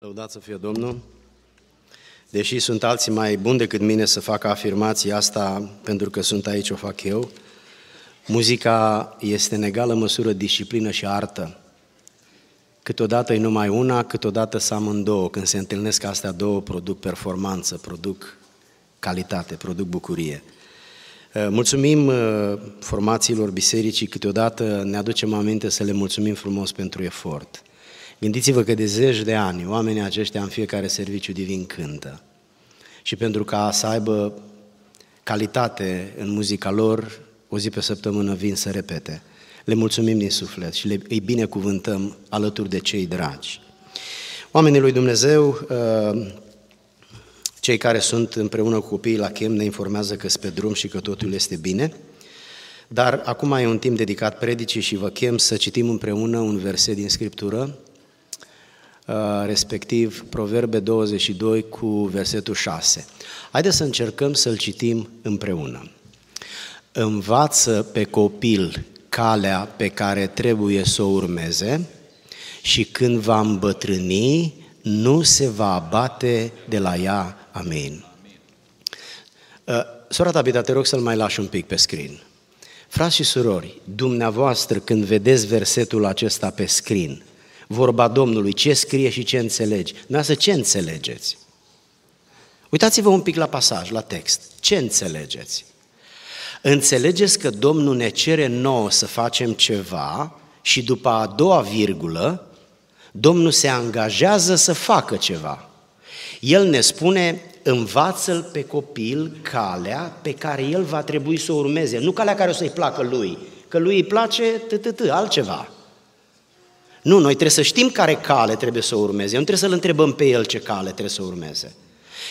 Lăudați să fie Domnul! Deși sunt alții mai buni decât mine să facă afirmația asta, pentru că sunt aici, o fac eu, muzica este în egală măsură disciplină și artă. Câteodată e numai una, câteodată să amândouă. Când se întâlnesc astea două, produc performanță, produc calitate, produc bucurie. Uh, mulțumim uh, formațiilor bisericii, câteodată ne aducem aminte să le mulțumim frumos pentru efort. Gândiți-vă că de zeci de ani oamenii aceștia în fiecare serviciu divin cântă. Și pentru ca să aibă calitate în muzica lor, o zi pe săptămână vin să repete. Le mulțumim din suflet și le, îi binecuvântăm alături de cei dragi. Oamenii lui Dumnezeu, uh, cei care sunt împreună cu copiii la chem ne informează că sunt pe drum și că totul este bine. Dar acum e un timp dedicat predicii și vă chem să citim împreună un verset din Scriptură Uh, respectiv Proverbe 22 cu versetul 6. Haideți să încercăm să-l citim împreună. Învață pe copil calea pe care trebuie să o urmeze și când va îmbătrâni, nu se va abate de la ea. Amin. Uh, sora Tabita, te rog să-l mai lași un pic pe screen. Frați și surori, dumneavoastră când vedeți versetul acesta pe screen, vorba Domnului, ce scrie și ce înțelegi. să ce înțelegeți? Uitați-vă un pic la pasaj, la text. Ce înțelegeți? Înțelegeți că Domnul ne cere nouă să facem ceva și după a doua virgulă, Domnul se angajează să facă ceva. El ne spune, învață-l pe copil calea pe care el va trebui să o urmeze, nu calea care o să-i placă lui, că lui îi place tătătă, altceva. Nu, noi trebuie să știm care cale trebuie să urmeze, nu trebuie să-l întrebăm pe el ce cale trebuie să urmeze.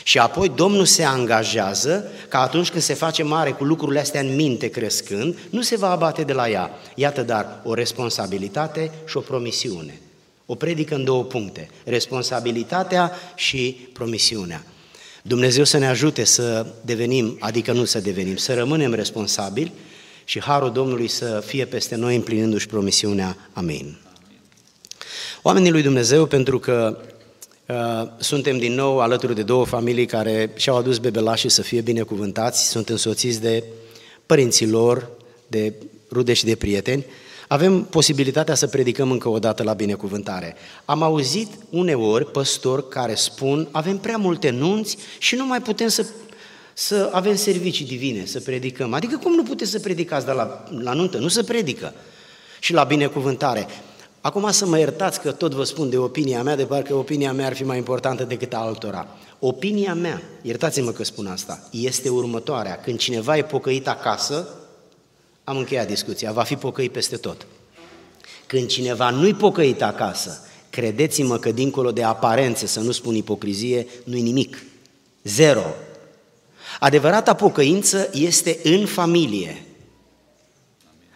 Și apoi Domnul se angajează că atunci când se face mare cu lucrurile astea în minte crescând, nu se va abate de la ea. Iată dar o responsabilitate și o promisiune. O predică în două puncte, responsabilitatea și promisiunea. Dumnezeu să ne ajute să devenim, adică nu să devenim, să rămânem responsabili și harul Domnului să fie peste noi împlinindu-și promisiunea. Amin. Oamenii lui Dumnezeu, pentru că uh, suntem din nou alături de două familii care și-au adus bebelașii să fie binecuvântați, sunt însoțiți de părinții lor, de rude și de prieteni, avem posibilitatea să predicăm încă o dată la binecuvântare. Am auzit uneori păstori care spun avem prea multe nunți și nu mai putem să, să avem servicii divine, să predicăm. Adică cum nu puteți să predicați de la, la nuntă? Nu se predică. Și la binecuvântare. Acum să mă iertați că tot vă spun de opinia mea, de parcă opinia mea ar fi mai importantă decât a altora. Opinia mea, iertați-mă că spun asta, este următoarea. Când cineva e pocăit acasă, am încheiat discuția, va fi pocăit peste tot. Când cineva nu-i pocăit acasă, credeți-mă că dincolo de aparențe, să nu spun ipocrizie, nu-i nimic. Zero. Adevărata pocăință este în familie.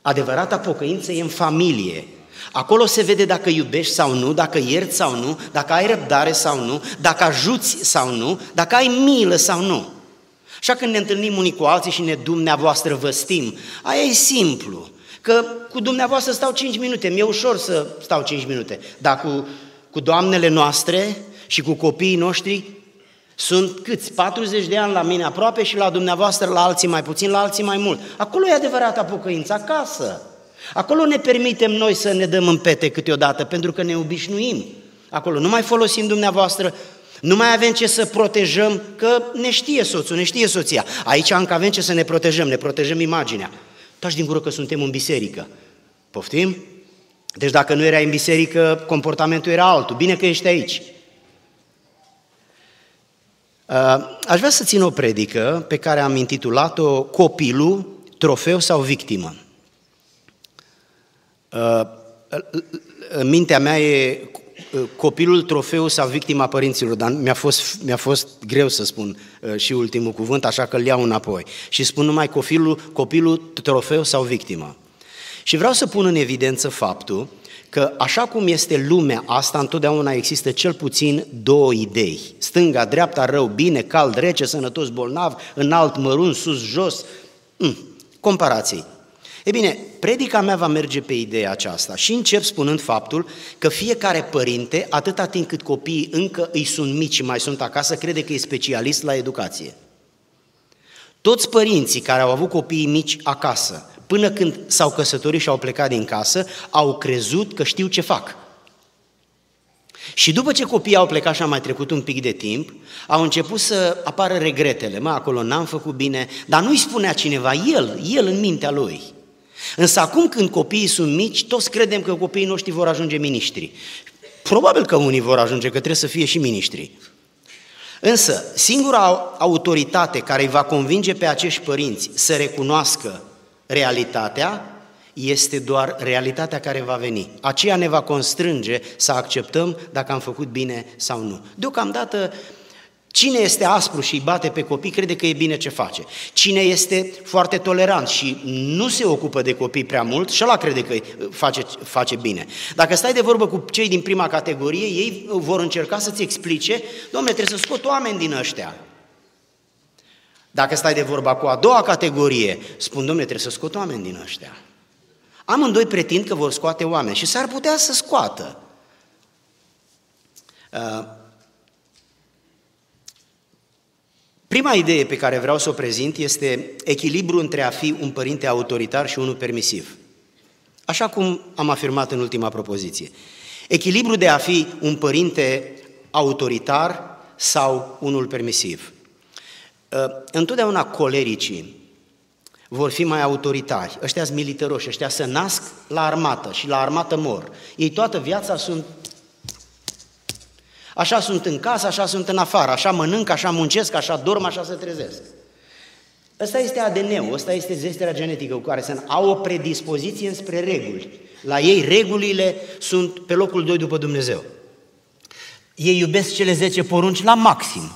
Adevărata pocăință e în familie. Acolo se vede dacă iubești sau nu, dacă ierți sau nu, dacă ai răbdare sau nu, dacă ajuți sau nu, dacă ai milă sau nu. Așa când ne întâlnim unii cu alții și ne dumneavoastră vă stim, aia e simplu. Că cu dumneavoastră stau 5 minute, mi-e ușor să stau 5 minute, dar cu, cu doamnele noastre și cu copiii noștri sunt câți? 40 de ani la mine aproape și la dumneavoastră la alții mai puțin, la alții mai mult. Acolo e adevărata pocăință, acasă. Acolo ne permitem noi să ne dăm în pete câteodată, pentru că ne obișnuim. Acolo nu mai folosim dumneavoastră, nu mai avem ce să protejăm, că ne știe soțul, ne știe soția. Aici încă avem ce să ne protejăm, ne protejăm imaginea. Taci din gură că suntem în biserică. Poftim? Deci dacă nu erai în biserică, comportamentul era altul. Bine că ești aici. Uh, aș vrea să țin o predică pe care am intitulat-o Copilul, trofeu sau victimă. Uh, în mintea mea e uh, copilul trofeu sau victima părinților, dar mi-a fost, mi-a fost greu să spun uh, și ultimul cuvânt, așa că îl iau înapoi. Și spun numai copilul, copilul trofeu sau victimă. Și vreau să pun în evidență faptul că așa cum este lumea asta, întotdeauna există cel puțin două idei. Stânga, dreapta, rău, bine, cald, rece, sănătos, bolnav, înalt, mărunt, sus, jos. Mm, comparații. E bine, predica mea va merge pe ideea aceasta și încep spunând faptul că fiecare părinte, atâta timp cât copiii încă îi sunt mici și mai sunt acasă, crede că e specialist la educație. Toți părinții care au avut copiii mici acasă, până când s-au căsătorit și au plecat din casă, au crezut că știu ce fac. Și după ce copiii au plecat și a mai trecut un pic de timp, au început să apară regretele. Mă, acolo n-am făcut bine, dar nu-i spunea cineva, el, el în mintea lui. Însă acum când copiii sunt mici, toți credem că copiii noștri vor ajunge miniștri. Probabil că unii vor ajunge, că trebuie să fie și miniștri. Însă, singura autoritate care îi va convinge pe acești părinți să recunoască realitatea este doar realitatea care va veni. Aceea ne va constrânge să acceptăm dacă am făcut bine sau nu. Deocamdată, cine este aspru și îi bate pe copii crede că e bine ce face. Cine este foarte tolerant și nu se ocupă de copii prea mult și ăla crede că face, face bine. Dacă stai de vorbă cu cei din prima categorie, ei vor încerca să-ți explice, domnule, trebuie să scot oameni din ăștia. Dacă stai de vorba cu a doua categorie, spun, domnule, trebuie să scot oameni din ăștia. Amândoi pretind că vor scoate oameni și s-ar putea să scoată. Uh, prima idee pe care vreau să o prezint este echilibru între a fi un părinte autoritar și unul permisiv. Așa cum am afirmat în ultima propoziție. Echilibru de a fi un părinte autoritar sau unul permisiv. Uh, întotdeauna colericii vor fi mai autoritari. Ăștia sunt militaroși, ăștia se nasc la armată și la armată mor. Ei toată viața sunt Așa sunt în casă, așa sunt în afară, așa mănânc, așa muncesc, așa dorm, așa se trezesc. Ăsta este ADN-ul, ăsta este zesterea genetică cu care se au o predispoziție spre reguli. La ei regulile sunt pe locul 2 după Dumnezeu. Ei iubesc cele 10 porunci la maxim.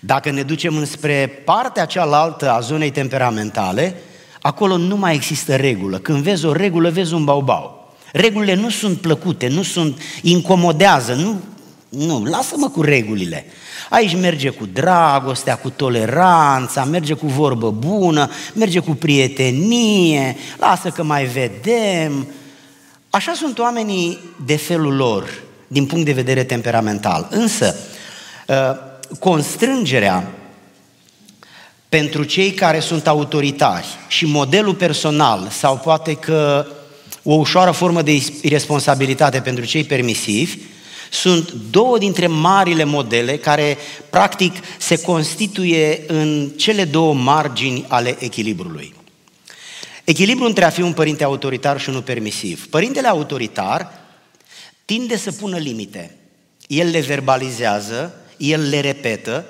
Dacă ne ducem înspre partea cealaltă a zonei temperamentale, acolo nu mai există regulă. Când vezi o regulă, vezi un baubau. Regulile nu sunt plăcute, nu sunt, incomodează, nu, nu, lasă-mă cu regulile. Aici merge cu dragostea, cu toleranța, merge cu vorbă bună, merge cu prietenie, lasă că mai vedem. Așa sunt oamenii de felul lor, din punct de vedere temperamental. Însă, ă, constrângerea pentru cei care sunt autoritari și modelul personal sau poate că o ușoară formă de irresponsabilitate pentru cei permisivi, sunt două dintre marile modele care practic se constituie în cele două margini ale echilibrului. Echilibru între a fi un părinte autoritar și unul permisiv. Părintele autoritar tinde să pună limite. El le verbalizează, el le repetă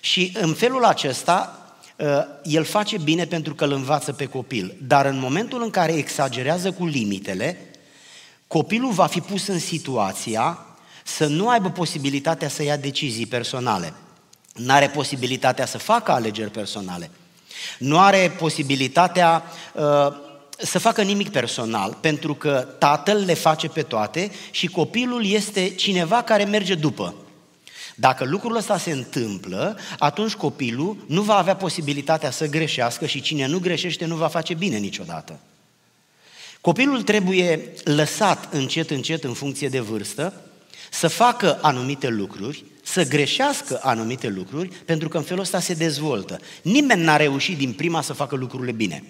și în felul acesta ă, el face bine pentru că îl învață pe copil. Dar în momentul în care exagerează cu limitele, copilul va fi pus în situația să nu aibă posibilitatea să ia decizii personale. Nu are posibilitatea să facă alegeri personale. Nu are posibilitatea uh, să facă nimic personal, pentru că tatăl le face pe toate și copilul este cineva care merge după. Dacă lucrul ăsta se întâmplă, atunci copilul nu va avea posibilitatea să greșească și cine nu greșește nu va face bine niciodată. Copilul trebuie lăsat încet, încet, în funcție de vârstă, să facă anumite lucruri, să greșească anumite lucruri, pentru că în felul ăsta se dezvoltă. Nimeni n-a reușit din prima să facă lucrurile bine.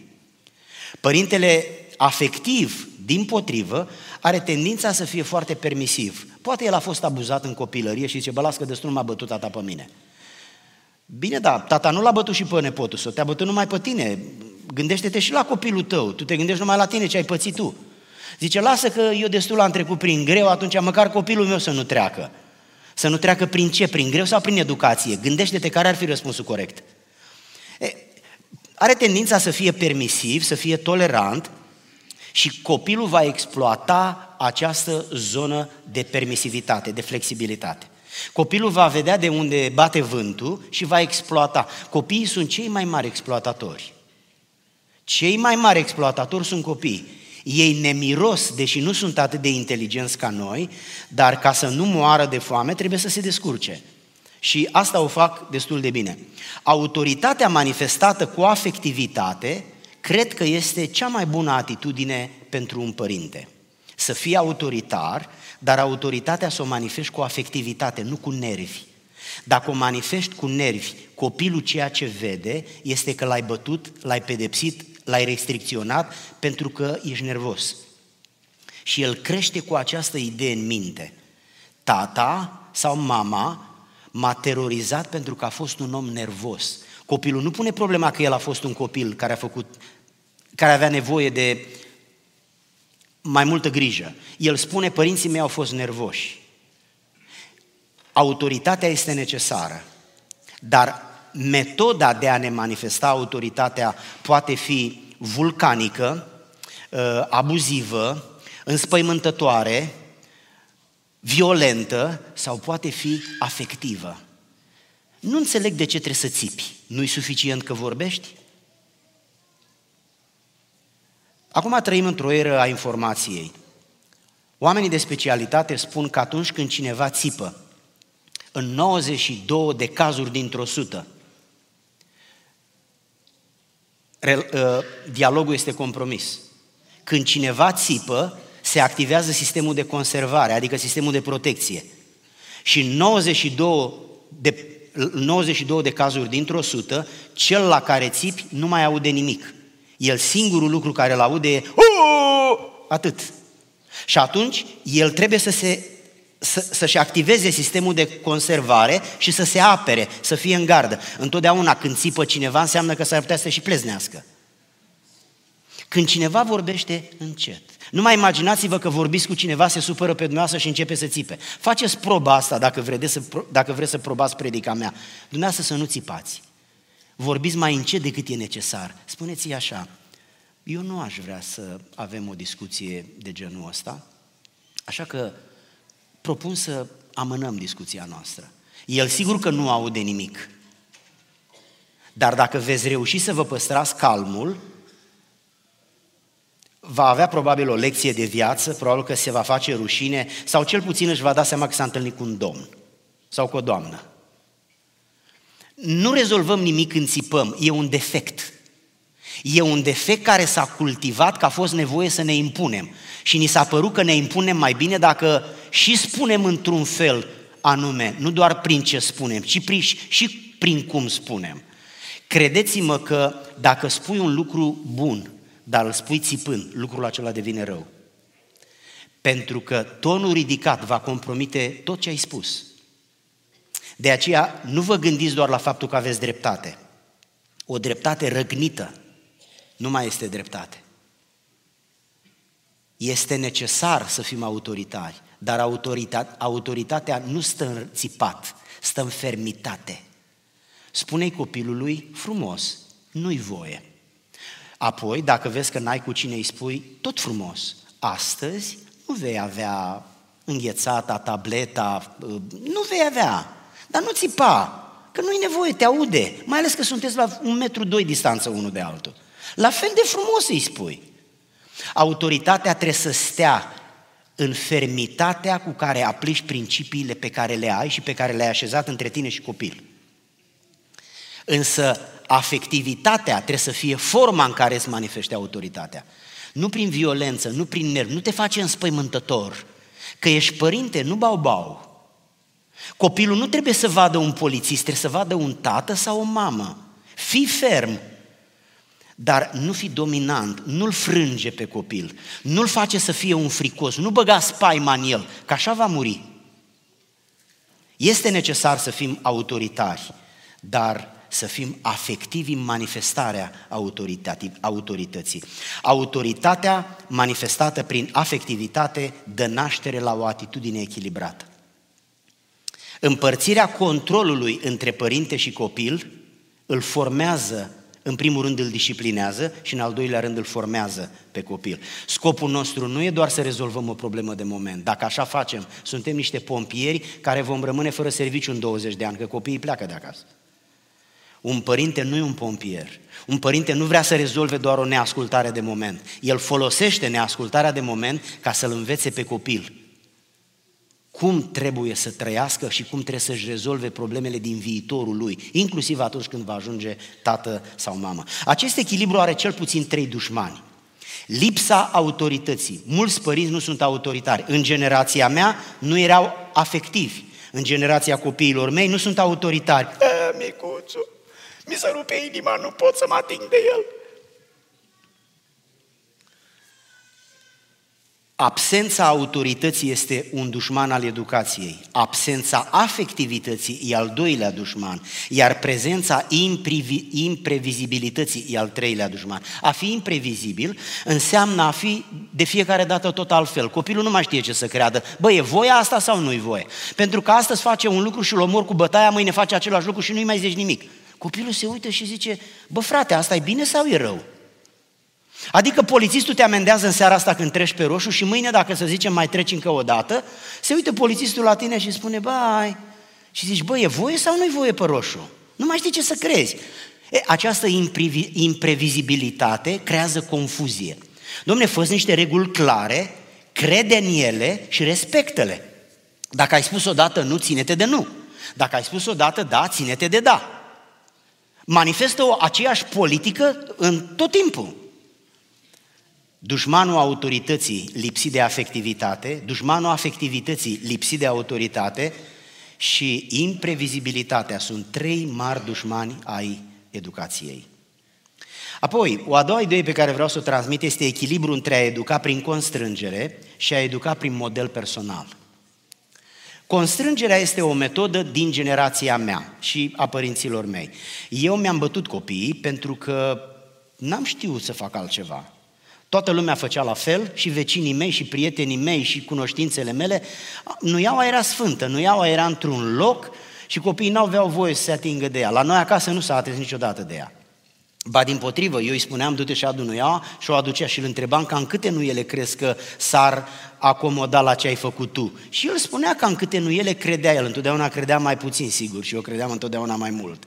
Părintele afectiv, din potrivă, are tendința să fie foarte permisiv. Poate el a fost abuzat în copilărie și zice, bă, las că destul m-a bătut tata pe mine. Bine, da, tata nu l-a bătut și pe nepotul său, te-a bătut numai pe tine. Gândește-te și la copilul tău, tu te gândești numai la tine ce ai pățit tu. Zice, lasă că eu destul am trecut prin greu, atunci măcar copilul meu să nu treacă. Să nu treacă prin ce? Prin greu sau prin educație? Gândește-te care ar fi răspunsul corect. E, are tendința să fie permisiv, să fie tolerant, și copilul va exploata această zonă de permisivitate, de flexibilitate. Copilul va vedea de unde bate vântul și va exploata. Copiii sunt cei mai mari exploatatori. Cei mai mari exploatatori sunt copii. Ei ne miros, deși nu sunt atât de inteligenți ca noi, dar ca să nu moară de foame trebuie să se descurce. Și asta o fac destul de bine. Autoritatea manifestată cu afectivitate cred că este cea mai bună atitudine pentru un părinte. Să fie autoritar, dar autoritatea să o manifesti cu afectivitate, nu cu nervi. Dacă o manifesti cu nervi, copilul ceea ce vede este că l-ai bătut, l-ai pedepsit, l-ai restricționat pentru că ești nervos. Și el crește cu această idee în minte. Tata sau mama m-a terorizat pentru că a fost un om nervos. Copilul nu pune problema că el a fost un copil care a făcut, care avea nevoie de mai multă grijă. El spune, părinții mei au fost nervoși. Autoritatea este necesară, dar metoda de a ne manifesta autoritatea poate fi vulcanică, uh, abuzivă, înspăimântătoare, violentă sau poate fi afectivă. Nu înțeleg de ce trebuie să țipi. Nu-i suficient că vorbești? Acum trăim într-o eră a informației. Oamenii de specialitate spun că atunci când cineva țipă, în 92 de cazuri dintr-o sută, dialogul este compromis. Când cineva țipă, se activează sistemul de conservare, adică sistemul de protecție. Și în 92 de, 92 de cazuri dintr-o sută, cel la care țipi nu mai aude nimic. El singurul lucru care îl aude e atât. Și atunci el trebuie să se să, să-și activeze sistemul de conservare și să se apere, să fie în gardă. Întotdeauna când țipă cineva înseamnă că s-ar putea să și pleznească. Când cineva vorbește încet, nu mai imaginați-vă că vorbiți cu cineva, se supără pe dumneavoastră și începe să țipe. Faceți proba asta dacă vreți să, dacă vreți să probați predica mea. Dumneavoastră să nu țipați. Vorbiți mai încet decât e necesar. Spuneți așa, eu nu aș vrea să avem o discuție de genul ăsta, așa că propun să amânăm discuția noastră. El sigur că nu aude nimic. Dar dacă veți reuși să vă păstrați calmul, va avea probabil o lecție de viață, probabil că se va face rușine sau cel puțin își va da seama că s-a întâlnit cu un domn sau cu o doamnă. Nu rezolvăm nimic când țipăm, e un defect. E un defect care s-a cultivat că a fost nevoie să ne impunem. Și ni s-a părut că ne impunem mai bine dacă și spunem într-un fel anume, nu doar prin ce spunem, ci prin, și prin cum spunem. Credeți-mă că dacă spui un lucru bun, dar îl spui țipând, lucrul acela devine rău. Pentru că tonul ridicat va compromite tot ce ai spus. De aceea, nu vă gândiți doar la faptul că aveți dreptate. O dreptate răgnită nu mai este dreptate. Este necesar să fim autoritari, dar autoritatea, autoritatea nu stă în țipat, stă în fermitate. Spune-i copilului frumos, nu-i voie. Apoi, dacă vezi că n-ai cu cine îi spui, tot frumos. Astăzi nu vei avea înghețata, tableta, uh, nu vei avea. Dar nu țipa, că nu-i nevoie, te aude. Mai ales că sunteți la un metru doi distanță unul de altul. La fel de frumos îi spui. Autoritatea trebuie să stea în fermitatea cu care aplici principiile pe care le ai și pe care le-ai așezat între tine și copil. Însă afectivitatea trebuie să fie forma în care îți manifeste autoritatea. Nu prin violență, nu prin nerv, nu te face înspăimântător. Că ești părinte, nu bau-bau. Copilul nu trebuie să vadă un polițist, trebuie să vadă un tată sau o mamă. Fii ferm, dar nu fi dominant, nu-l frânge pe copil, nu-l face să fie un fricos, nu băga spaima în el, că așa va muri. Este necesar să fim autoritari, dar să fim afectivi în manifestarea autorității. Autoritatea manifestată prin afectivitate dă naștere la o atitudine echilibrată. Împărțirea controlului între părinte și copil îl formează, în primul rând îl disciplinează și în al doilea rând îl formează pe copil. Scopul nostru nu e doar să rezolvăm o problemă de moment. Dacă așa facem, suntem niște pompieri care vom rămâne fără serviciu în 20 de ani, că copiii pleacă de acasă. Un părinte nu e un pompier. Un părinte nu vrea să rezolve doar o neascultare de moment. El folosește neascultarea de moment ca să-l învețe pe copil. Cum trebuie să trăiască și cum trebuie să-și rezolve problemele din viitorul lui, inclusiv atunci când va ajunge tată sau mamă. Acest echilibru are cel puțin trei dușmani. Lipsa autorității. Mulți părinți nu sunt autoritari. În generația mea nu erau afectivi. În generația copiilor mei nu sunt autoritari. E, micuțu, mi se rupe inima, nu pot să mă ating de el. Absența autorității este un dușman al educației, absența afectivității e al doilea dușman, iar prezența imprevizibilității e al treilea dușman. A fi imprevizibil înseamnă a fi de fiecare dată tot altfel. Copilul nu mai știe ce să creadă. Bă, e voia asta sau nu-i voie? Pentru că astăzi face un lucru și îl omor cu bătaia, mâine face același lucru și nu-i mai zici nimic. Copilul se uită și zice, bă frate, asta e bine sau e rău? Adică polițistul te amendează în seara asta când treci pe roșu și mâine, dacă să zicem mai treci încă o dată, se uită polițistul la tine și spune, bai, și zici, bă, e voie sau nu e voie pe roșu? Nu mai știi ce să crezi. E, această imprevizibilitate creează confuzie. Domne, fă niște reguli clare, crede în ele și respectă-le. Dacă ai spus odată nu, ține-te de nu. Dacă ai spus odată da, ține-te de da. Manifestă o aceeași politică în tot timpul. Dușmanul autorității lipsit de afectivitate, dușmanul afectivității lipsit de autoritate și imprevizibilitatea sunt trei mari dușmani ai educației. Apoi, o a doua idee pe care vreau să o transmit este echilibru între a educa prin constrângere și a educa prin model personal. Constrângerea este o metodă din generația mea și a părinților mei. Eu mi-am bătut copiii pentru că n-am știut să fac altceva. Toată lumea făcea la fel și vecinii mei și prietenii mei și cunoștințele mele. Nuiaua era sfântă, nuiaua era într-un loc și copiii nu aveau voie să se atingă de ea. La noi acasă nu s-a atins niciodată de ea. Ba din potrivă, eu îi spuneam, du-te și adu nuiaua și o aducea și îl întrebam cam câte nuiele crezi că s-ar acomoda la ce ai făcut tu. Și el spunea cam câte nuiele credea el, întotdeauna credea mai puțin, sigur, și eu credeam întotdeauna mai mult.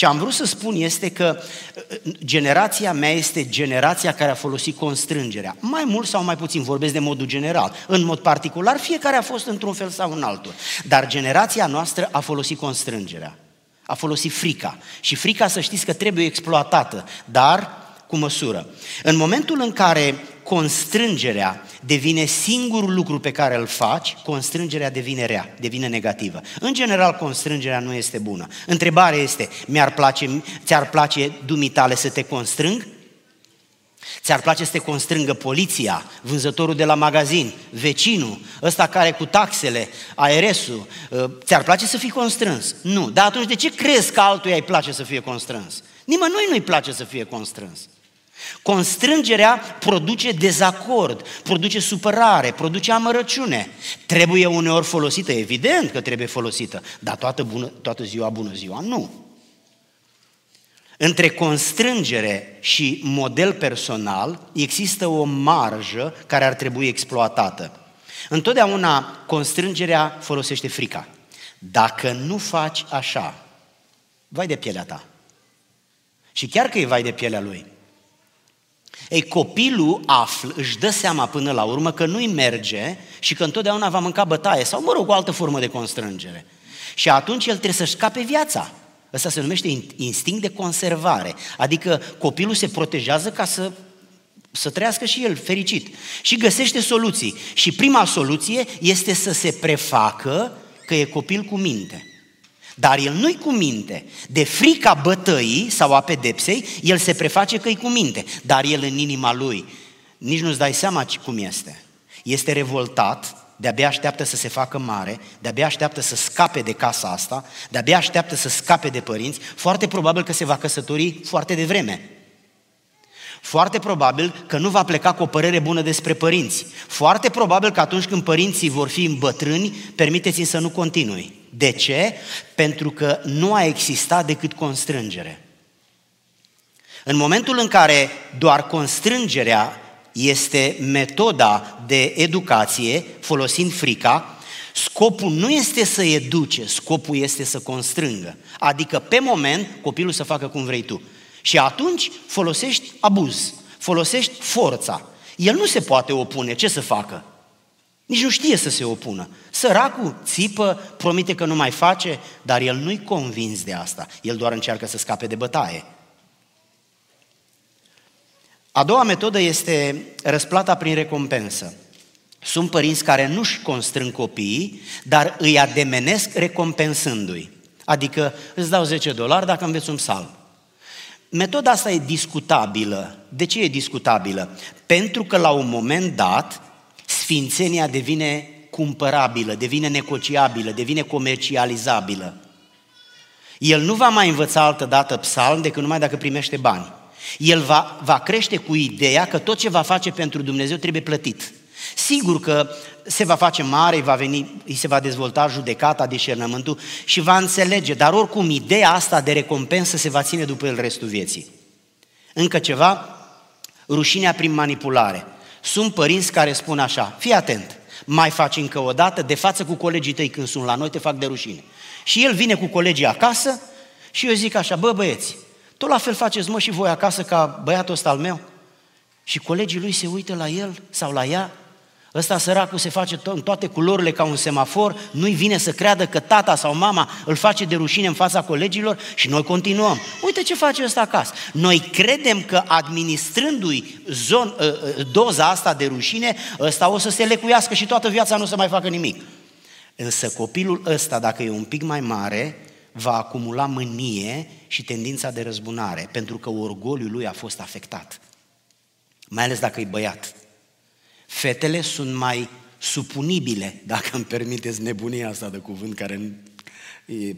Ce am vrut să spun este că uh, generația mea este generația care a folosit constrângerea. Mai mult sau mai puțin, vorbesc de modul general. În mod particular, fiecare a fost într-un fel sau în altul. Dar generația noastră a folosit constrângerea. A folosit frica. Și frica, să știți că trebuie exploatată, dar cu măsură. În momentul în care constrângerea devine singurul lucru pe care îl faci, constrângerea devine rea, devine negativă. În general, constrângerea nu este bună. Întrebarea este, mi-ar place, ți-ar place dumitale să te constrâng? Ți-ar place să te constrângă poliția, vânzătorul de la magazin, vecinul, ăsta care cu taxele, ARS-ul, ă, ți-ar place să fii constrâns? Nu. Dar atunci de ce crezi că altuia îi place să fie constrâns? Nimănui nu-i place să fie constrâns. Constrângerea produce dezacord, produce supărare, produce amărăciune. Trebuie uneori folosită, evident că trebuie folosită, dar toată, bună, toată ziua, bună ziua, nu. Între constrângere și model personal există o marjă care ar trebui exploatată. Întotdeauna constrângerea folosește frica. Dacă nu faci așa, vai de pielea ta. Și chiar că e vai de pielea lui, ei, copilul află, își dă seama până la urmă că nu-i merge și că întotdeauna va mânca bătaie sau, mă rog, o altă formă de constrângere. Și atunci el trebuie să-și scape viața. Ăsta se numește instinct de conservare. Adică copilul se protejează ca să, să trăiască și el fericit. Și găsește soluții. Și prima soluție este să se prefacă că e copil cu minte. Dar el nu-i cu minte. De frica bătăii sau a pedepsei, el se preface că-i cu minte. Dar el în inima lui, nici nu-ți dai seama cum este. Este revoltat, de-abia așteaptă să se facă mare, de-abia așteaptă să scape de casa asta, de-abia așteaptă să scape de părinți, foarte probabil că se va căsători foarte devreme. Foarte probabil că nu va pleca cu o părere bună despre părinți. Foarte probabil că atunci când părinții vor fi bătrâni, permiteți-mi să nu continui. De ce? Pentru că nu a existat decât constrângere. În momentul în care doar constrângerea este metoda de educație, folosind frica, scopul nu este să educe, scopul este să constrângă. Adică pe moment copilul să facă cum vrei tu. Și atunci folosești abuz, folosești forța. El nu se poate opune, ce să facă? Nici nu știe să se opună. Săracul țipă, promite că nu mai face, dar el nu-i convins de asta. El doar încearcă să scape de bătaie. A doua metodă este răsplata prin recompensă. Sunt părinți care nu-și constrâng copiii, dar îi ademenesc recompensându-i. Adică îți dau 10 dolari dacă înveți un psalm. Metoda asta e discutabilă. De ce e discutabilă? Pentru că la un moment dat sfințenia devine cumpărabilă, devine negociabilă, devine comercializabilă. El nu va mai învăța altă dată psalm decât numai dacă primește bani. El va, va crește cu ideea că tot ce va face pentru Dumnezeu trebuie plătit. Sigur că se va face mare, va veni, îi se va dezvolta judecata, discernământul și va înțelege, dar oricum ideea asta de recompensă se va ține după el restul vieții. Încă ceva, rușinea prin manipulare. Sunt părinți care spun așa, fii atent, mai faci încă o dată, de față cu colegii tăi când sunt la noi, te fac de rușine. Și el vine cu colegii acasă și eu zic așa, bă băieți, tot la fel faceți mă și voi acasă ca băiatul ăsta al meu? Și colegii lui se uită la el sau la ea Ăsta săracul se face to- în toate culorile ca un semafor, nu-i vine să creadă că tata sau mama îl face de rușine în fața colegilor și noi continuăm. Uite ce face ăsta acasă. Noi credem că administrându-i zon, ă, ă, doza asta de rușine, ăsta o să se lecuiască și toată viața nu o să mai facă nimic. Însă copilul ăsta, dacă e un pic mai mare, va acumula mânie și tendința de răzbunare, pentru că orgoliul lui a fost afectat. Mai ales dacă e băiat. Fetele sunt mai supunibile, dacă îmi permiteți nebunia asta de cuvânt care e,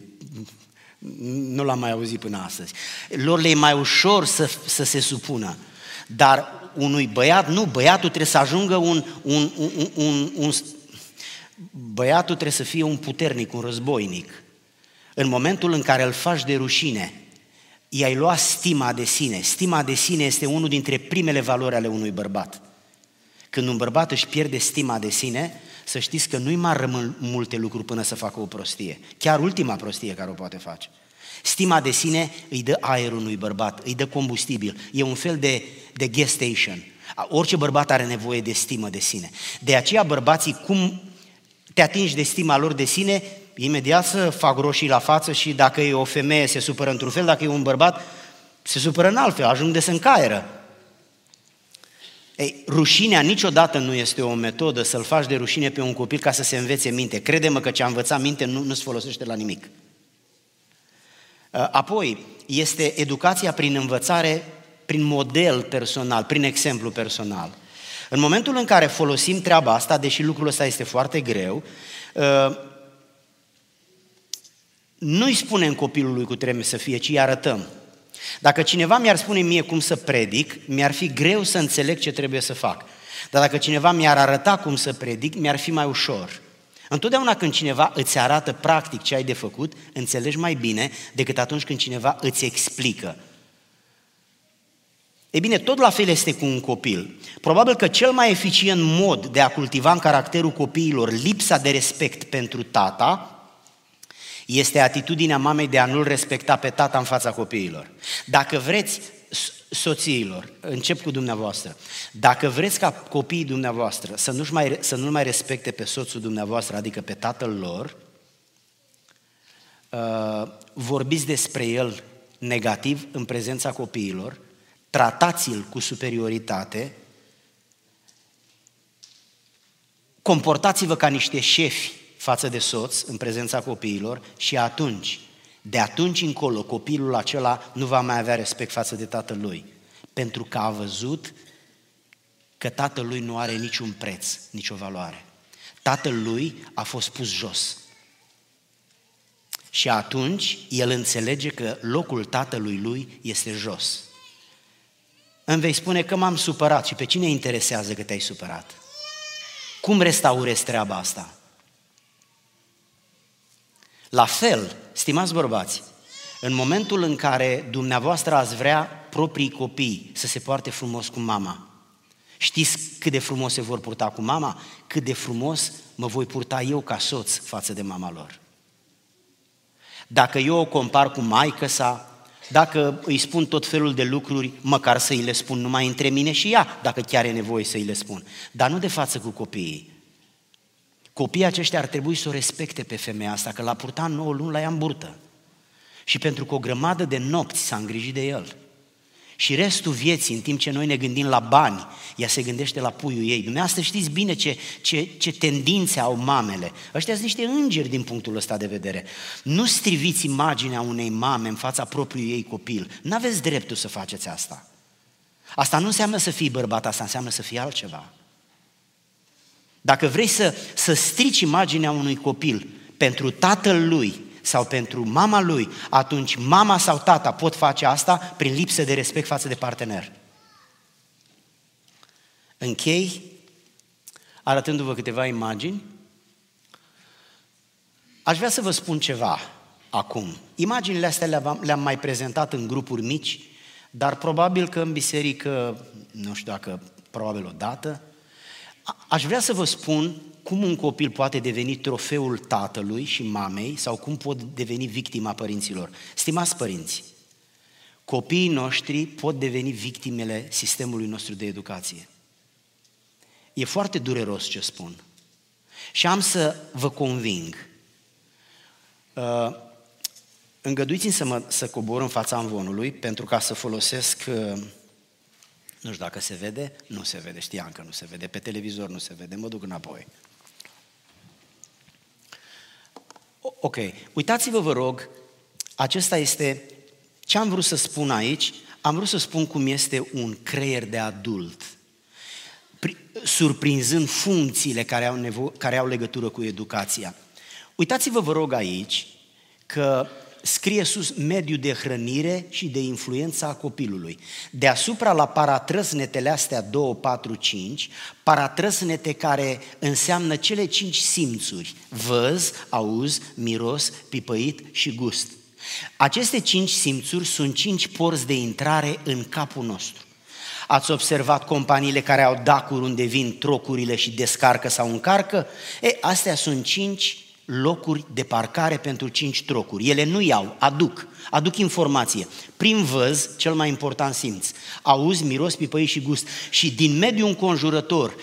nu l-am mai auzit până astăzi. Lor le e mai ușor să, să se supună. Dar unui băiat, nu, băiatul trebuie să ajungă un, un, un, un, un băiatul trebuie să fie un puternic, un războinic. În momentul în care îl faci de rușine, i-ai luat stima de sine. Stima de sine este unul dintre primele valori ale unui bărbat. Când un bărbat își pierde stima de sine, să știți că nu-i mai rămân multe lucruri până să facă o prostie. Chiar ultima prostie care o poate face. Stima de sine îi dă aer unui bărbat, îi dă combustibil. E un fel de, de gas station. Orice bărbat are nevoie de stimă de sine. De aceea bărbații, cum te atingi de stima lor de sine, imediat să fac roșii la față și dacă e o femeie se supără într-un fel, dacă e un bărbat se supără în altfel, ajung de să încaieră. Ei, rușinea niciodată nu este o metodă să-l faci de rușine pe un copil ca să se învețe minte. Crede-mă că ce a învățat minte nu, nu se folosește la nimic. Apoi, este educația prin învățare, prin model personal, prin exemplu personal. În momentul în care folosim treaba asta, deși lucrul ăsta este foarte greu, nu-i spunem copilului cu trebuie să fie, ci îi arătăm. Dacă cineva mi-ar spune mie cum să predic, mi-ar fi greu să înțeleg ce trebuie să fac. Dar dacă cineva mi-ar arăta cum să predic, mi-ar fi mai ușor. Întotdeauna când cineva îți arată practic ce ai de făcut, înțelegi mai bine decât atunci când cineva îți explică. E bine, tot la fel este cu un copil. Probabil că cel mai eficient mod de a cultiva în caracterul copiilor lipsa de respect pentru tata este atitudinea mamei de a nu-l respecta pe tata în fața copiilor. Dacă vreți, soțiilor, încep cu dumneavoastră, dacă vreți ca copiii dumneavoastră să nu mai, să nu mai respecte pe soțul dumneavoastră, adică pe tatăl lor, uh, vorbiți despre el negativ în prezența copiilor, tratați-l cu superioritate, comportați-vă ca niște șefi față de soț în prezența copiilor și atunci, de atunci încolo, copilul acela nu va mai avea respect față de tatălui, pentru că a văzut că tatălui nu are niciun preț, nicio valoare. Tatălui a fost pus jos. Și atunci el înțelege că locul tatălui lui este jos. Îmi vei spune că m-am supărat și pe cine interesează că te-ai supărat? Cum restaurezi treaba asta? La fel, stimați bărbați, în momentul în care dumneavoastră ați vrea proprii copii să se poarte frumos cu mama, știți cât de frumos se vor purta cu mama? Cât de frumos mă voi purta eu ca soț față de mama lor. Dacă eu o compar cu maică sa, dacă îi spun tot felul de lucruri, măcar să îi le spun numai între mine și ea, dacă chiar e nevoie să îi le spun. Dar nu de față cu copiii. Copiii aceștia ar trebui să o respecte pe femeia asta, că l-a purtat 9 luni la ea în burtă. Și pentru că o grămadă de nopți s-a îngrijit de el. Și restul vieții, în timp ce noi ne gândim la bani, ea se gândește la puiul ei. Dumneavoastră știți bine ce, ce, ce tendințe au mamele. Ăștia sunt niște îngeri din punctul ăsta de vedere. Nu striviți imaginea unei mame în fața propriului ei copil. Nu aveți dreptul să faceți asta. Asta nu înseamnă să fii bărbat, asta înseamnă să fii altceva. Dacă vrei să, să strici imaginea unui copil pentru tatăl lui sau pentru mama lui, atunci mama sau tata pot face asta prin lipsă de respect față de partener. Închei arătându-vă câteva imagini. Aș vrea să vă spun ceva acum. Imaginile astea le-am, le mai prezentat în grupuri mici, dar probabil că în biserică, nu știu dacă, probabil o dată, Aș vrea să vă spun cum un copil poate deveni trofeul tatălui și mamei sau cum pot deveni victima părinților. Stimați părinți, copiii noștri pot deveni victimele sistemului nostru de educație. E foarte dureros ce spun. Și am să vă conving. Uh, îngăduiți-mi să, mă, să cobor în fața învonului pentru ca să folosesc uh, nu știu dacă se vede, nu se vede, știam că nu se vede, pe televizor nu se vede, mă duc înapoi. Ok, uitați-vă, vă rog, acesta este ce am vrut să spun aici, am vrut să spun cum este un creier de adult, surprinzând funcțiile care au, nevo- care au legătură cu educația. Uitați-vă, vă rog, aici că scrie sus mediul de hrănire și de influența a copilului. Deasupra la paratrăsnetele astea 2, 4, 5, paratrăsnete care înseamnă cele cinci simțuri, văz, auz, miros, pipăit și gust. Aceste cinci simțuri sunt cinci porți de intrare în capul nostru. Ați observat companiile care au dacuri unde vin trocurile și descarcă sau încarcă? E, astea sunt cinci locuri de parcare pentru cinci trocuri. Ele nu iau, aduc, aduc informație. Prin văz, cel mai important simț. Auzi, miros, pipăi și gust. Și din mediul înconjurător,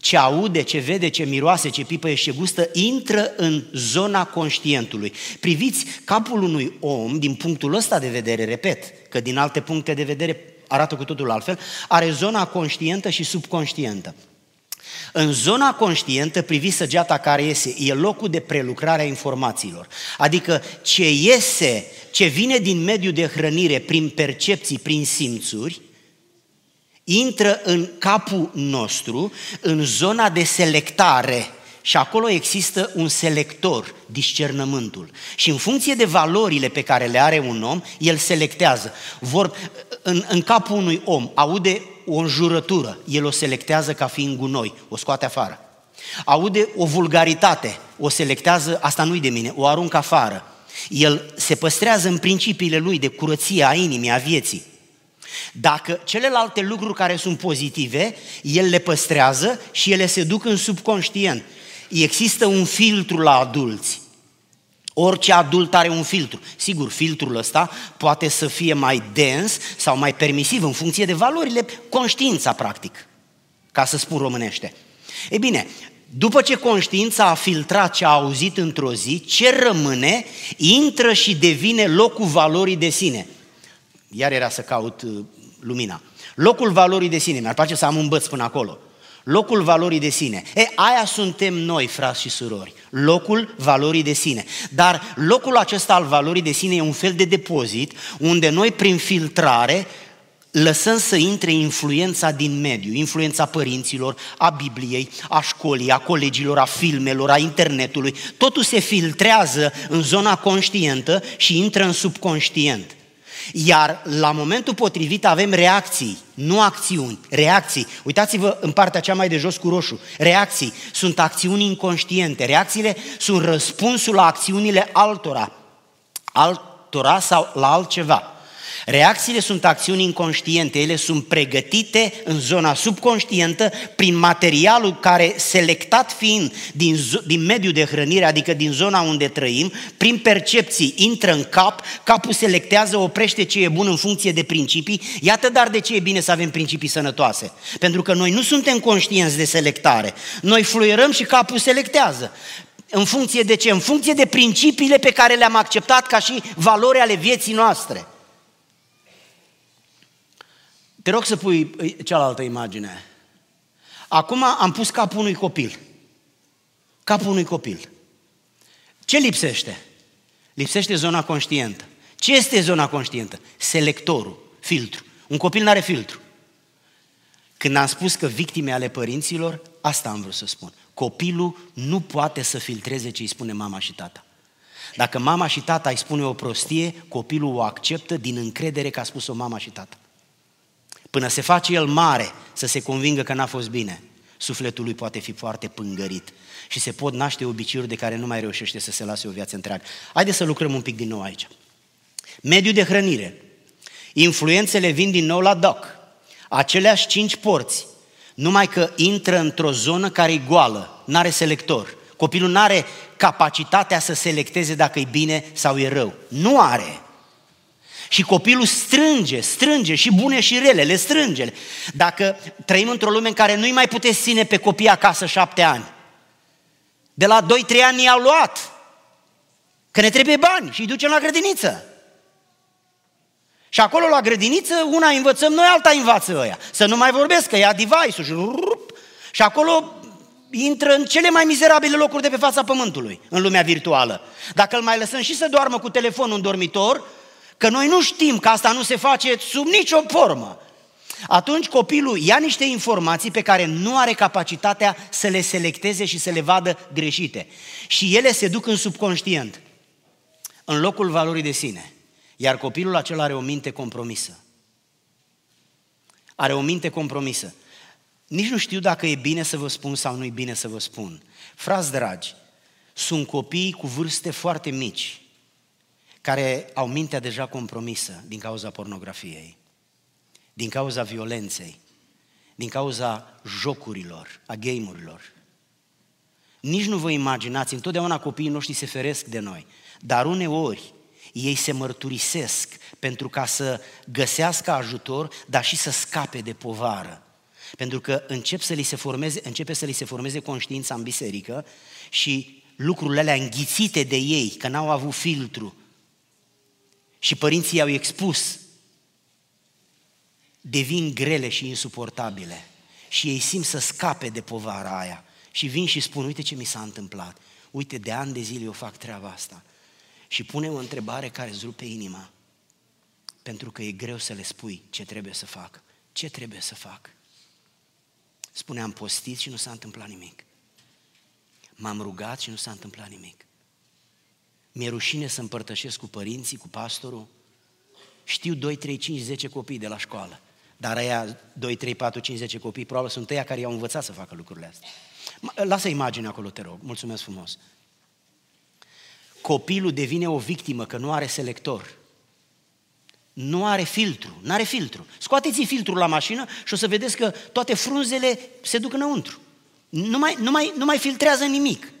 ce aude, ce vede, ce miroase, ce pipăie și ce gustă, intră în zona conștientului. Priviți capul unui om din punctul ăsta de vedere, repet, că din alte puncte de vedere arată cu totul altfel, are zona conștientă și subconștientă. În zona conștientă, privi săgeata care iese, e locul de prelucrare a informațiilor. Adică ce iese, ce vine din mediul de hrănire prin percepții, prin simțuri, intră în capul nostru, în zona de selectare. Și acolo există un selector, discernământul. Și în funcție de valorile pe care le are un om, el selectează. Vor, în, în capul unui om aude o înjurătură, el o selectează ca fiind gunoi, o scoate afară. Aude o vulgaritate, o selectează, asta nu-i de mine, o aruncă afară. El se păstrează în principiile lui de curăție a inimii, a vieții. Dacă celelalte lucruri care sunt pozitive, el le păstrează și ele se duc în subconștient. Există un filtru la adulți. Orice adult are un filtru. Sigur, filtrul ăsta poate să fie mai dens sau mai permisiv în funcție de valorile, conștiința practic, ca să spun românește. E bine, după ce conștiința a filtrat ce a auzit într-o zi, ce rămâne, intră și devine locul valorii de sine. Iar era să caut uh, lumina. Locul valorii de sine, mi-ar place să am un băț până acolo locul valorii de sine. E, aia suntem noi, frați și surori, locul valorii de sine. Dar locul acesta al valorii de sine e un fel de depozit unde noi, prin filtrare, lăsăm să intre influența din mediu, influența părinților, a Bibliei, a școlii, a colegilor, a filmelor, a internetului. Totul se filtrează în zona conștientă și intră în subconștient. Iar la momentul potrivit avem reacții, nu acțiuni, reacții. Uitați-vă în partea cea mai de jos cu roșu. Reacții sunt acțiuni inconștiente. Reacțiile sunt răspunsul la acțiunile altora, altora sau la altceva. Reacțiile sunt acțiuni inconștiente, ele sunt pregătite în zona subconștientă prin materialul care, selectat fiind din, din mediul de hrănire, adică din zona unde trăim, prin percepții intră în cap, capul selectează, oprește ce e bun în funcție de principii. Iată dar de ce e bine să avem principii sănătoase. Pentru că noi nu suntem conștienți de selectare. Noi fluierăm și capul selectează. În funcție de ce? În funcție de principiile pe care le-am acceptat ca și valori ale vieții noastre. Te rog să pui cealaltă imagine. Acum am pus capul unui copil. Capul unui copil. Ce lipsește? Lipsește zona conștientă. Ce este zona conștientă? Selectorul, filtru. Un copil nu are filtru. Când am spus că victime ale părinților, asta am vrut să spun. Copilul nu poate să filtreze ce îi spune mama și tata. Dacă mama și tata îi spune o prostie, copilul o acceptă din încredere că a spus-o mama și tata. Până se face el mare să se convingă că n-a fost bine, sufletul lui poate fi foarte pângărit și se pot naște obiceiuri de care nu mai reușește să se lase o viață întreagă. Haideți să lucrăm un pic din nou aici. Mediul de hrănire. Influențele vin din nou la DOC. Aceleași cinci porți, numai că intră într-o zonă care e goală, n-are selector. Copilul nu are capacitatea să selecteze dacă e bine sau e rău. Nu are. Și copilul strânge, strânge și bune și rele, le strânge. Dacă trăim într-o lume în care nu-i mai puteți ține pe copii acasă șapte ani, de la 2-3 ani i-au luat, că ne trebuie bani și îi ducem la grădiniță. Și acolo la grădiniță, una învățăm noi, alta învață ăia. Să nu mai vorbesc, că ia device-ul și rup, și acolo intră în cele mai mizerabile locuri de pe fața pământului, în lumea virtuală. Dacă îl mai lăsăm și să doarmă cu telefonul în dormitor, Că noi nu știm că asta nu se face sub nicio formă. Atunci copilul ia niște informații pe care nu are capacitatea să le selecteze și să le vadă greșite. Și ele se duc în subconștient, în locul valorii de sine. Iar copilul acela are o minte compromisă. Are o minte compromisă. Nici nu știu dacă e bine să vă spun sau nu e bine să vă spun. Frați dragi, sunt copii cu vârste foarte mici, care au mintea deja compromisă din cauza pornografiei, din cauza violenței, din cauza jocurilor, a game-urilor. Nici nu vă imaginați, întotdeauna copiii noștri se feresc de noi, dar uneori ei se mărturisesc pentru ca să găsească ajutor, dar și să scape de povară. Pentru că încep să li se formeze, începe să li se formeze conștiința în biserică și lucrurile alea înghițite de ei, că n-au avut filtru, și părinții i-au expus, devin grele și insuportabile. Și ei simt să scape de povara aia. Și vin și spun, uite ce mi s-a întâmplat. Uite, de ani de zile eu fac treaba asta. Și pune o întrebare care îți rupe inima. Pentru că e greu să le spui ce trebuie să fac. Ce trebuie să fac? Spuneam postit și nu s-a întâmplat nimic. M-am rugat și nu s-a întâmplat nimic. Mi-e rușine să împărtășesc cu părinții, cu pastorul. Știu 2, 3, 5, 10 copii de la școală. Dar aia 2, 3, 4, 5, 10 copii probabil sunt ăia care i-au învățat să facă lucrurile astea. Lasă imaginea acolo, te rog. Mulțumesc frumos. Copilul devine o victimă că nu are selector. Nu are filtru, nu are filtru. Scoateți filtrul la mașină și o să vedeți că toate frunzele se duc înăuntru. Nu mai, nu mai, nu mai filtrează nimic.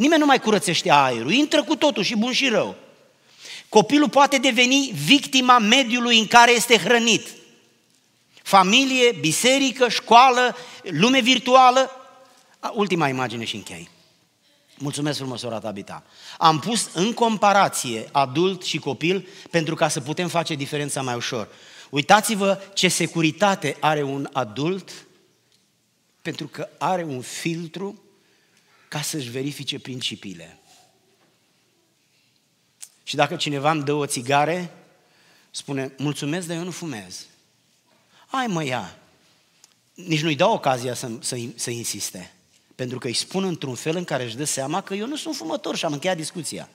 Nimeni nu mai curățește aerul, intră cu totul și bun și rău. Copilul poate deveni victima mediului în care este hrănit. Familie, biserică, școală, lume virtuală. Ultima imagine și închei. Mulțumesc frumos, ora Tabita. Am pus în comparație adult și copil pentru ca să putem face diferența mai ușor. Uitați-vă ce securitate are un adult pentru că are un filtru ca să-și verifice principiile. Și dacă cineva îmi dă o țigare, spune, mulțumesc, dar eu nu fumez. Ai mă ia. Nici nu-i dau ocazia să, să, să insiste. Pentru că îi spun într-un fel în care își dă seama că eu nu sunt fumător și am încheiat discuția.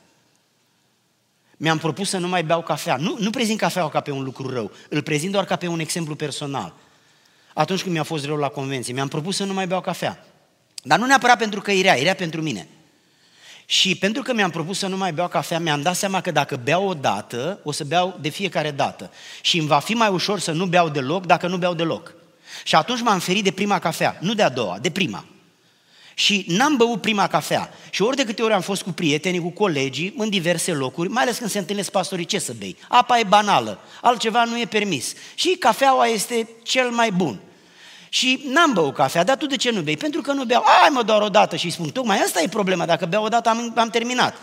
Mi-am propus să nu mai beau cafea. Nu, nu prezint cafeaua ca pe un lucru rău, îl prezint doar ca pe un exemplu personal. Atunci când mi-a fost rău la convenție, mi-am propus să nu mai beau cafea. Dar nu neapărat pentru că e rea, e rea pentru mine. Și pentru că mi-am propus să nu mai beau cafea, mi-am dat seama că dacă beau o dată, o să beau de fiecare dată. Și îmi va fi mai ușor să nu beau deloc dacă nu beau deloc. Și atunci m-am ferit de prima cafea, nu de a doua, de prima. Și n-am băut prima cafea. Și ori de câte ori am fost cu prietenii, cu colegii, în diverse locuri, mai ales când se întâlnesc pastorii, ce să bei? Apa e banală, altceva nu e permis. Și cafeaua este cel mai bun. Și n-am băut cafea, dar tu de ce nu bei? Pentru că nu beau. Ai mă doar o dată și îi spun, tocmai asta e problema, dacă beau o dată am, am terminat.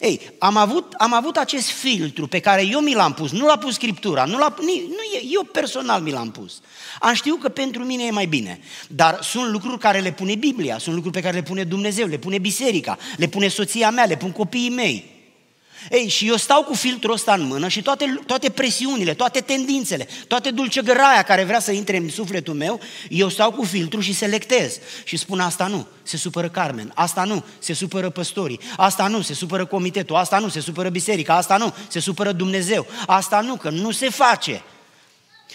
Ei, am avut, am avut acest filtru pe care eu mi l-am pus, nu l-a pus Scriptura, nu, l-a, nu eu personal mi l-am pus. Am știut că pentru mine e mai bine, dar sunt lucruri care le pune Biblia, sunt lucruri pe care le pune Dumnezeu, le pune biserica, le pune soția mea, le pun copiii mei. Ei, și eu stau cu filtrul ăsta în mână și toate, toate presiunile, toate tendințele, toate dulcegăraia care vrea să intre în sufletul meu, eu stau cu filtrul și selectez. Și spun asta nu, se supără Carmen, asta nu, se supără păstorii, asta nu, se supără comitetul, asta nu, se supără biserica, asta nu, se supără Dumnezeu, asta nu, că nu se face.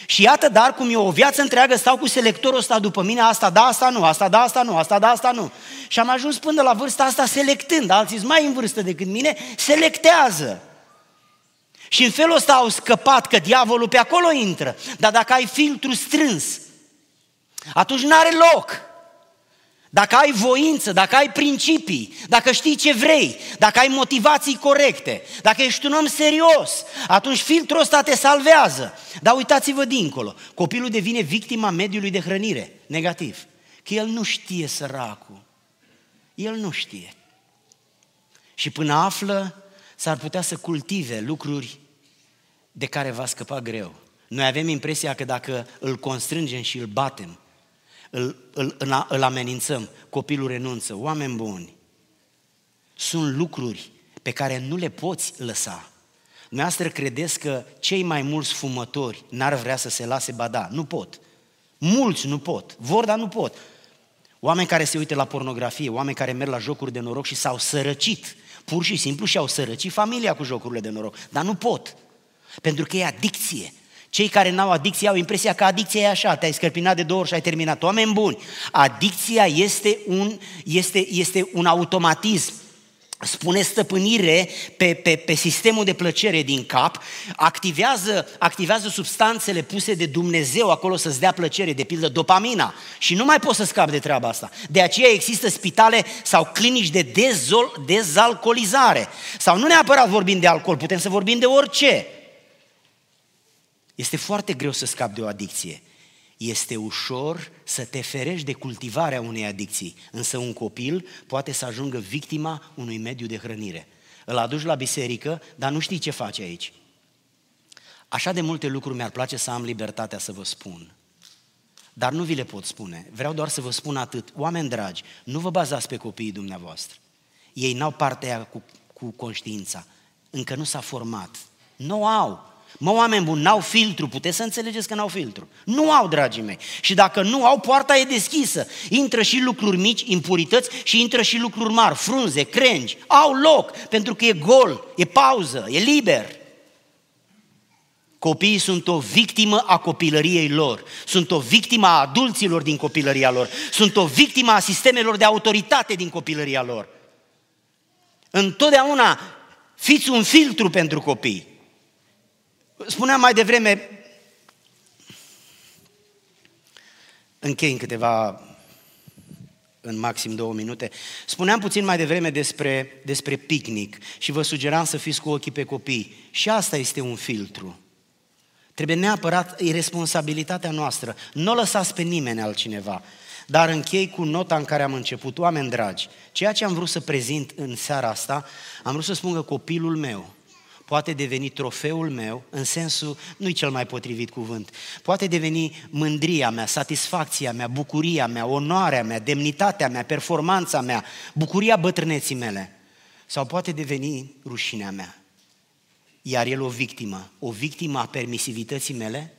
Și iată, dar cum eu o viață întreagă stau cu selectorul ăsta după mine, asta da, asta nu, asta da, asta nu, asta da, asta nu. Și am ajuns până la vârsta asta selectând, alții sunt mai în vârstă decât mine, selectează. Și în felul ăsta au scăpat că diavolul pe acolo intră. Dar dacă ai filtru strâns, atunci n-are loc. Dacă ai voință, dacă ai principii, dacă știi ce vrei, dacă ai motivații corecte, dacă ești un om serios, atunci filtrul ăsta te salvează. Dar uitați-vă dincolo, copilul devine victima mediului de hrănire, negativ. Că el nu știe săracul. El nu știe. Și până află, s-ar putea să cultive lucruri de care va scăpa greu. Noi avem impresia că dacă îl constrângem și îl batem, îl, îl, îl amenințăm, copilul renunță, oameni buni. Sunt lucruri pe care nu le poți lăsa. Noastră credeți că cei mai mulți fumători n-ar vrea să se lase bada? Nu pot. Mulți nu pot. Vor, dar nu pot. Oameni care se uită la pornografie, oameni care merg la jocuri de noroc și s-au sărăcit. Pur și simplu și-au sărăcit familia cu jocurile de noroc. Dar nu pot. Pentru că e adicție. Cei care n-au adicție au impresia că adicția e așa, te-ai scărpinat de două ori și ai terminat. Oameni buni, adicția este un, este, este un automatism spune stăpânire pe, pe, pe sistemul de plăcere din cap, activează, activează substanțele puse de Dumnezeu acolo să-ți dea plăcere, de pildă dopamina. Și nu mai poți să scapi de treaba asta. De aceea există spitale sau clinici de dezol, dezalcoolizare. Sau nu neapărat vorbim de alcool, putem să vorbim de orice. Este foarte greu să scapi de o adicție. Este ușor să te ferești de cultivarea unei adicții, însă un copil poate să ajungă victima unui mediu de hrănire. Îl aduci la biserică, dar nu știi ce face aici. Așa de multe lucruri mi-ar place să am libertatea să vă spun. Dar nu vi le pot spune. Vreau doar să vă spun atât. Oameni dragi, nu vă bazați pe copiii dumneavoastră. Ei n-au partea cu, cu conștiința. Încă nu s-a format. Nu au. Mă, oameni buni, n-au filtru, puteți să înțelegeți că n-au filtru. Nu au, dragii mei. Și dacă nu au, poarta e deschisă. Intră și lucruri mici, impurități și intră și lucruri mari, frunze, crengi. Au loc, pentru că e gol, e pauză, e liber. Copiii sunt o victimă a copilăriei lor, sunt o victimă a adulților din copilăria lor, sunt o victimă a sistemelor de autoritate din copilăria lor. Întotdeauna fiți un filtru pentru copii. Spuneam mai devreme, închei în câteva, în maxim două minute, spuneam puțin mai devreme despre, despre picnic și vă sugeram să fiți cu ochii pe copii. Și asta este un filtru. Trebuie neapărat, e responsabilitatea noastră. Nu o lăsați pe nimeni altcineva. Dar închei cu nota în care am început. Oameni dragi, ceea ce am vrut să prezint în seara asta, am vrut să spun că copilul meu, poate deveni trofeul meu, în sensul, nu-i cel mai potrivit cuvânt, poate deveni mândria mea, satisfacția mea, bucuria mea, onoarea mea, demnitatea mea, performanța mea, bucuria bătrâneții mele. Sau poate deveni rușinea mea. Iar el o victimă, o victimă a permisivității mele,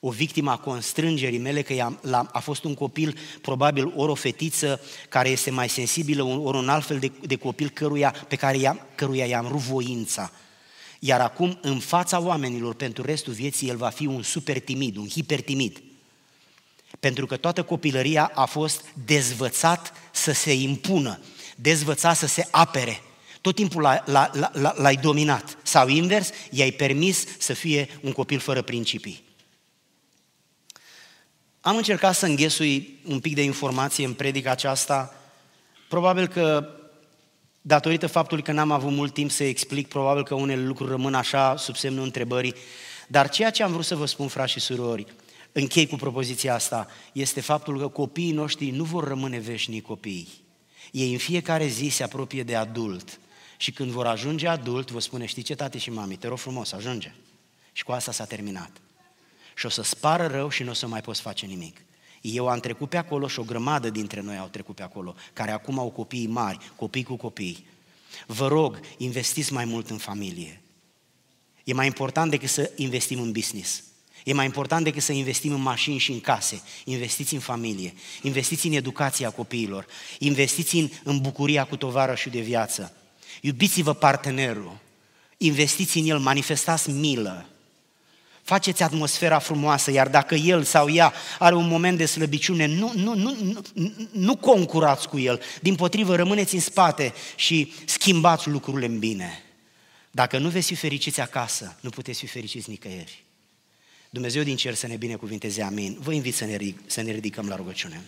o victimă a constrângerii mele, că a, a fost un copil, probabil ori o fetiță care este mai sensibilă, ori un alt fel de, de copil căruia, pe care i-am, căruia i-am rupt voința. Iar acum, în fața oamenilor, pentru restul vieții, el va fi un super timid, un hipertimid. Pentru că toată copilăria a fost dezvățat să se impună, dezvăța să se apere. Tot timpul l-ai dominat. Sau invers, i-ai permis să fie un copil fără principii. Am încercat să înghesui un pic de informație în predica aceasta. Probabil că, datorită faptului că n-am avut mult timp să explic, probabil că unele lucruri rămân așa sub semnul întrebării. Dar ceea ce am vrut să vă spun, frați și surori, închei cu propoziția asta, este faptul că copiii noștri nu vor rămâne veșnici copii. Ei în fiecare zi se apropie de adult. Și când vor ajunge adult, vă spune, știi ce, tati și mami, te rog frumos, ajunge. Și cu asta s-a terminat. Și o să spară rău și nu o să mai poți face nimic. Eu am trecut pe acolo și o grămadă dintre noi au trecut pe acolo, care acum au copii mari, copii cu copii. Vă rog, investiți mai mult în familie. E mai important decât să investim în business. E mai important decât să investim în mașini și în case. Investiți în familie, investiți în educația copiilor, investiți în, în bucuria cu și de viață. Iubiți-vă partenerul, investiți în el, manifestați milă, faceți atmosfera frumoasă, iar dacă el sau ea are un moment de slăbiciune, nu, nu, nu, nu, nu concurați cu el, din potrivă rămâneți în spate și schimbați lucrurile în bine. Dacă nu veți fi fericiți acasă, nu puteți fi fericiți nicăieri. Dumnezeu din cer să ne binecuvinteze, amin. Vă invit să ne, să ne ridicăm la rugăciune.